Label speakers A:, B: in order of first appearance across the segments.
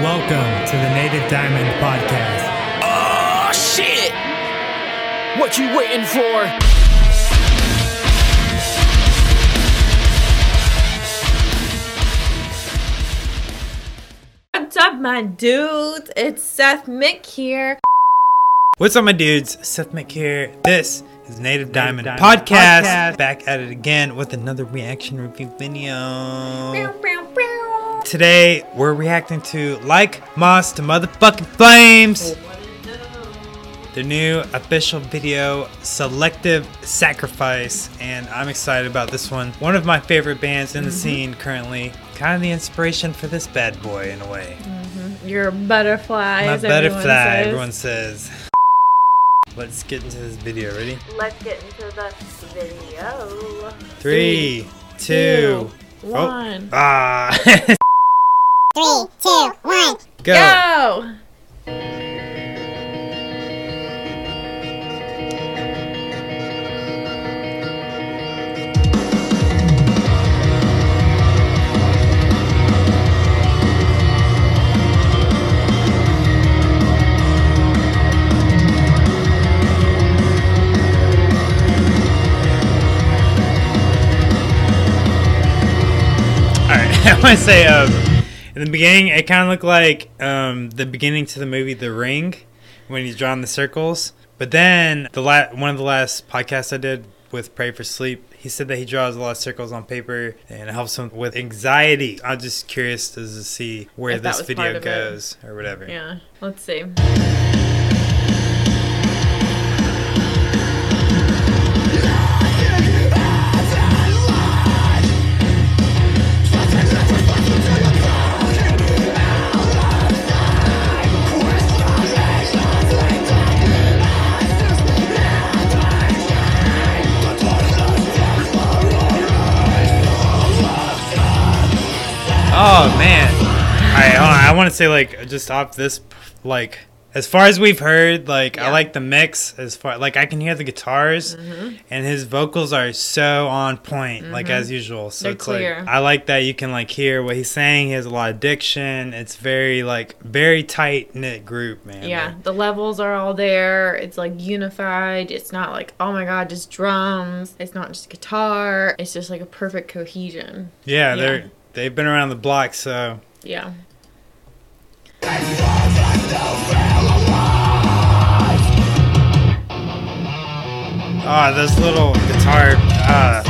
A: Welcome to the Native Diamond Podcast.
B: Oh shit! What you waiting for?
C: What's up, my dudes? It's Seth Mick here.
A: What's up, my dudes? Seth Mick here. This is Native Diamond, Podcast.
D: Podcast.
A: Back at it again with another reaction review video. Today, we're reacting to Like Moths to Motherfucking Flames. The new official video, Selective Sacrifice, and I'm excited about this one. One of my favorite bands in the scene currently. Kind of the inspiration for this bad boy in a way.
C: You're a butterfly.
A: My
C: as everyone says.
A: everyone says. Let's get into this video. Ready?
C: Let's get into the video.
A: Three, two,
C: two,
A: oh,
C: one.
A: ah,
E: Three, two, one.
A: go.
C: Go!
A: All right, I want to say, um, in the beginning, it kind of looked like um, the beginning to the movie The Ring when he's drawing the circles. But then the la- one of the last podcasts I did with Pray for Sleep, he said that he draws a lot of circles on paper and it helps him with anxiety. I'm just curious to see where
C: If
A: this video
C: of it.
A: goes or whatever.
C: Yeah, let's see.
A: Hold on. I want to say like just off this, like as far as we've heard, like I like the mix. As far like I can hear the guitars,
C: Mm-hmm.
A: and his vocals are so on point, like as usual. So
C: They're
A: it's
C: clear.
A: like I like that you can like hear what he's saying. He has a lot of diction. It's very like very tight knit group, man.
C: Yeah, the levels are all there. It's like unified. It's not like, oh my god, just drums. It's not just guitar. It's just like a perfect cohesion.
A: yeah,
C: Yeah.
A: they're they've been around the block, so
C: Yeah.
A: Oh, those little guitar. Uh,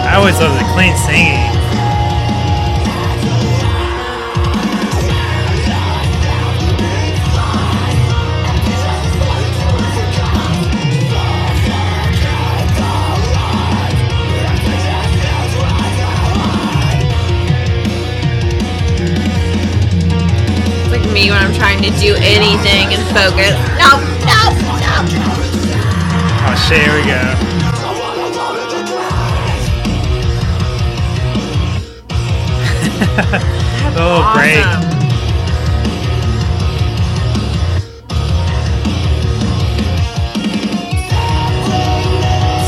A: I always love the clean singing.
C: Trying to do anything and focus. No, no, no.
A: Oh shit, here we go. oh, break.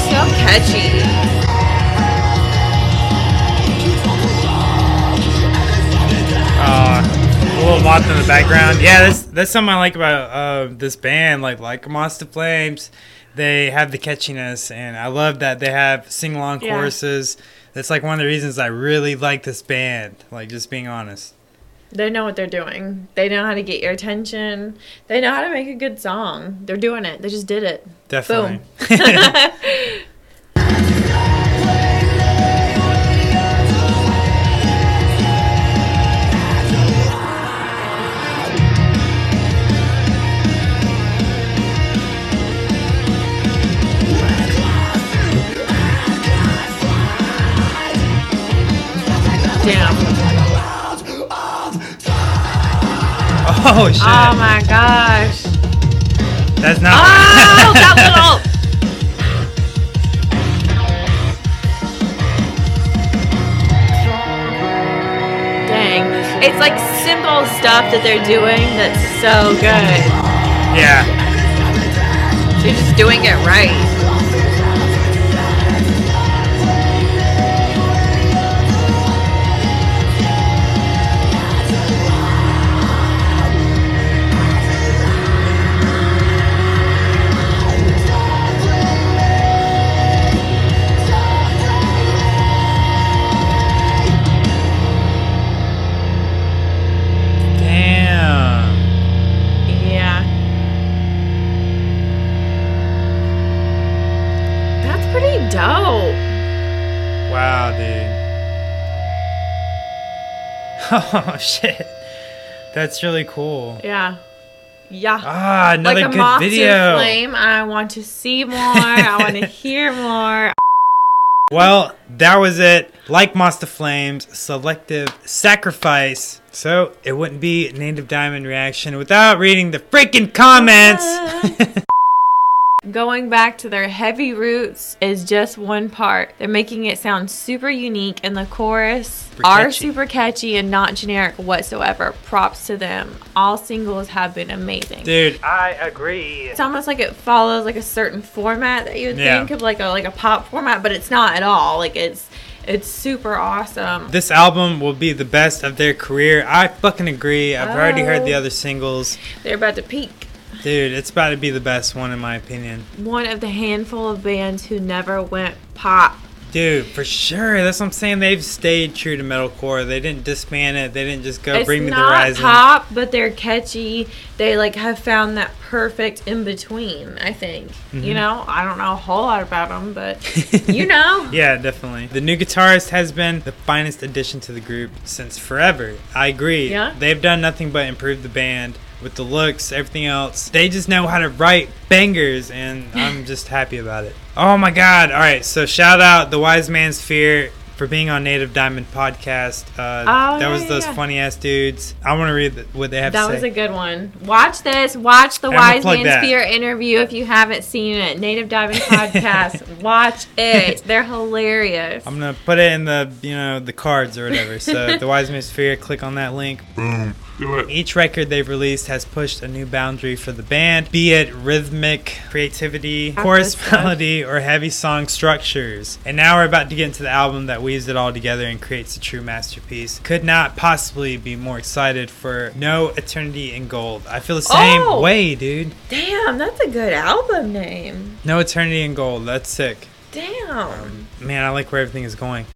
C: So catchy.
A: A little moth in the background. Yeah, that's that's something I like about uh, this band. Like like Moths to Flames, they have the catchiness, and I love that they have sing along
C: Yeah.
A: choruses. That's like one of the reasons I really like this band. Like just being honest.
C: They know what they're doing. They know how to get your attention. They know how to make a good song. They're doing it. They just did it.
A: Definitely. oh shit.
C: Oh my gosh.
A: That's not.
C: Oh, that little. Dang. It's like simple stuff that they're doing that's so good.
A: Yeah.
C: They're just doing it right.
A: Oh shit. That's really cool.
C: Yeah. Yeah.
A: Ah, another
C: like a
A: good
C: moth to a
A: video.
C: flame. I want to see more. I want to hear more.
A: Well, that was it. Like to Flames, selective sacrifice. So it wouldn't be Native Diamond reaction without reading the freaking comments.
C: Going back to their heavy roots is just one part. They're making it sound super unique, and the chorus
A: Super
C: are
A: catchy.
C: super catchy and not generic whatsoever. Props to them. All singles have been amazing.
A: Dude, I agree.
C: It's almost like it follows like a certain format that you would
A: Yeah.
C: think of like a like a pop format, but it's not at all. Like it's it's super awesome.
A: This album will be the best of their career. I fucking agree. I've already heard the
C: Oh.
A: other singles.
C: They're about to peak.
A: Dude, it's about to be the best one in my opinion.
C: One of the handful of bands who never went pop.
A: Dude, for sure. That's what I'm saying. They've stayed true to metalcore. They didn't disband it. They didn't just go
C: it's
A: bring me the
C: not
A: horizon.
C: pop, but they're catchy. They like have found that perfect in between. I think.
A: Mm-hmm.
C: You know, I don't know a whole lot about them, but you know.
A: Yeah, definitely. The new guitarist has been the finest addition to the group since forever. I agree.
C: Yeah?
A: They've done nothing but improve the band with the looks, everything else. They just know how to write bangers, and I'm just happy about it. Oh my god. All right, so shout out the Wise Man's Fear. For being on Native Diamond podcast, uh,
C: Oh,
A: that
C: yeah,
A: was those
C: yeah.
A: funny ass dudes. I want to read what they have
C: That
A: to
C: was a good one. Watch this. Watch the
A: I'm
C: Wise Man's
A: that.
C: Fear interview if you haven't seen it. Native Diamond Podcast. Watch it. They're hilarious.
A: I'm gonna put it in the you know the cards or whatever. So the Wise Man's Fear, click on that link.
D: Boom. Do it.
A: Each record they've released has pushed a new boundary for the band, be it rhythmic creativity, chorus melody, or heavy song structures. And now we're about to get into the album that weaves it all together and creates a true masterpiece. Could not possibly be more excited for No Eternity in Gold. I feel the same
C: Oh!
A: way, dude.
C: Damn, that's a good album name.
A: No Eternity in Gold. That's sick.
C: Damn.
A: Man, I like where everything is going.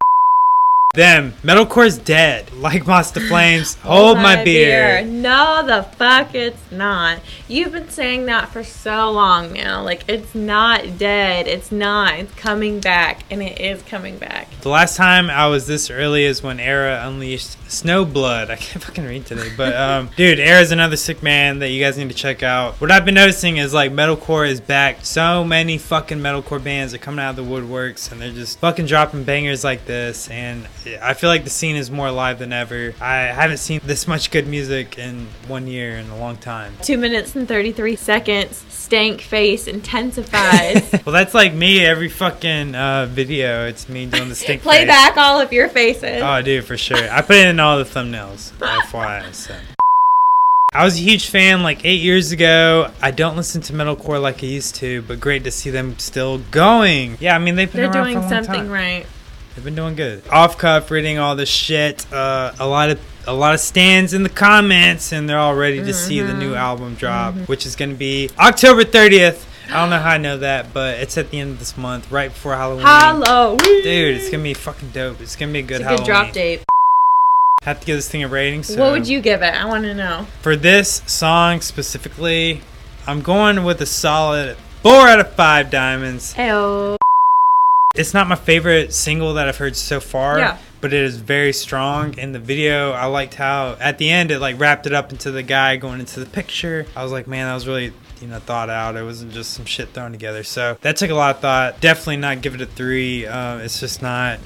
A: Them, metalcore's dead. Like to Flames, hold my, beer.
C: No, the fuck it's not. You've been saying that for so long now. Like, it's not dead. It's not. It's coming back, and it is coming back.
A: The last time I was this early is when Erra unleashed Snowblood. I can't fucking read today, but um, dude, Erra's another sick man that you guys need to check out. What I've been noticing is like metalcore is back. So many fucking metalcore bands are coming out of the woodworks, and they're just fucking dropping bangers like this. And I feel like the scene is more alive than ever. I haven't seen this much good music in one year in a long time.
C: Two minutes and 33 seconds. Stank face intensifies.
A: Well, that's like me every fucking uh, video. It's me doing the stink face.
C: Play
A: face.
C: back all of your faces.
A: Oh, dude, for sure. I put it in all the thumbnails. FYI. So. I was a huge fan like eight years ago. I don't listen to metalcore like I used to, but great to see them still going. Yeah, I mean they've been
C: They're
A: around
C: doing
A: for a long
C: something
A: time.
C: right.
A: They've been doing good. Off cuff, reading all this shit. Uh, a lot of a lot of stands in the comments, and they're all ready to see the
C: Mm-hmm.
A: new album drop, which is going to be October 30th. I don't know how I know that, but it's at the end of this month, right before Halloween.
C: Halloween.
A: Dude, it's gonna be fucking dope. It's gonna be a good
C: It's a good drop date.
A: Have to give this thing a rating. So
C: What would you give it? I want to know.
A: For this song specifically, I'm going with a solid four out of five diamonds.
C: Heyo.
A: It's not my favorite single that I've heard so far.
C: Yeah.
A: But it is very strong. In the video, I liked how at the end it like wrapped it up into the guy going into the picture. I was like, man, that was really you know thought out. It wasn't just some shit thrown together. So that took a lot of thought. Definitely not give it a three. Uh, it's just not.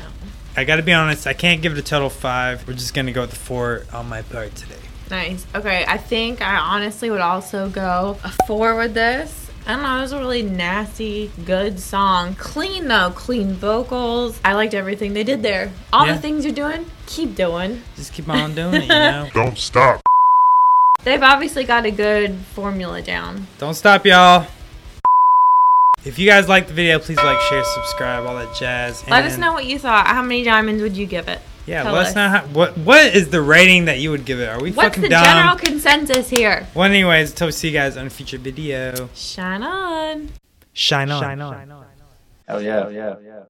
A: I got to be honest. I can't give it a total five. We're just gonna go with the four on my part today.
C: Nice. Okay, I think I honestly would also go a four with this. I don't know, it was a really nasty, good song. Clean though, clean vocals. I liked everything they did there. All
A: Yeah.
C: the things you're doing, keep doing.
A: Just keep on doing it, you know.
D: Don't stop.
C: They've obviously got a good formula down.
A: Don't stop, y'all. If you guys like the video, please like, share, subscribe, all that jazz.
C: Let us know what you thought. How many diamonds would you give it?
A: Yeah,
C: Tell
A: let us
C: us.
A: know how, what what is the rating that you would give it. Are we
C: What's
A: fucking
C: the
A: dumb?
C: general consensus here?
A: Well, anyways, until we see you guys on a future video.
C: Shine on.
A: Shine on. Shine on.
F: Hell yeah. Hell yeah.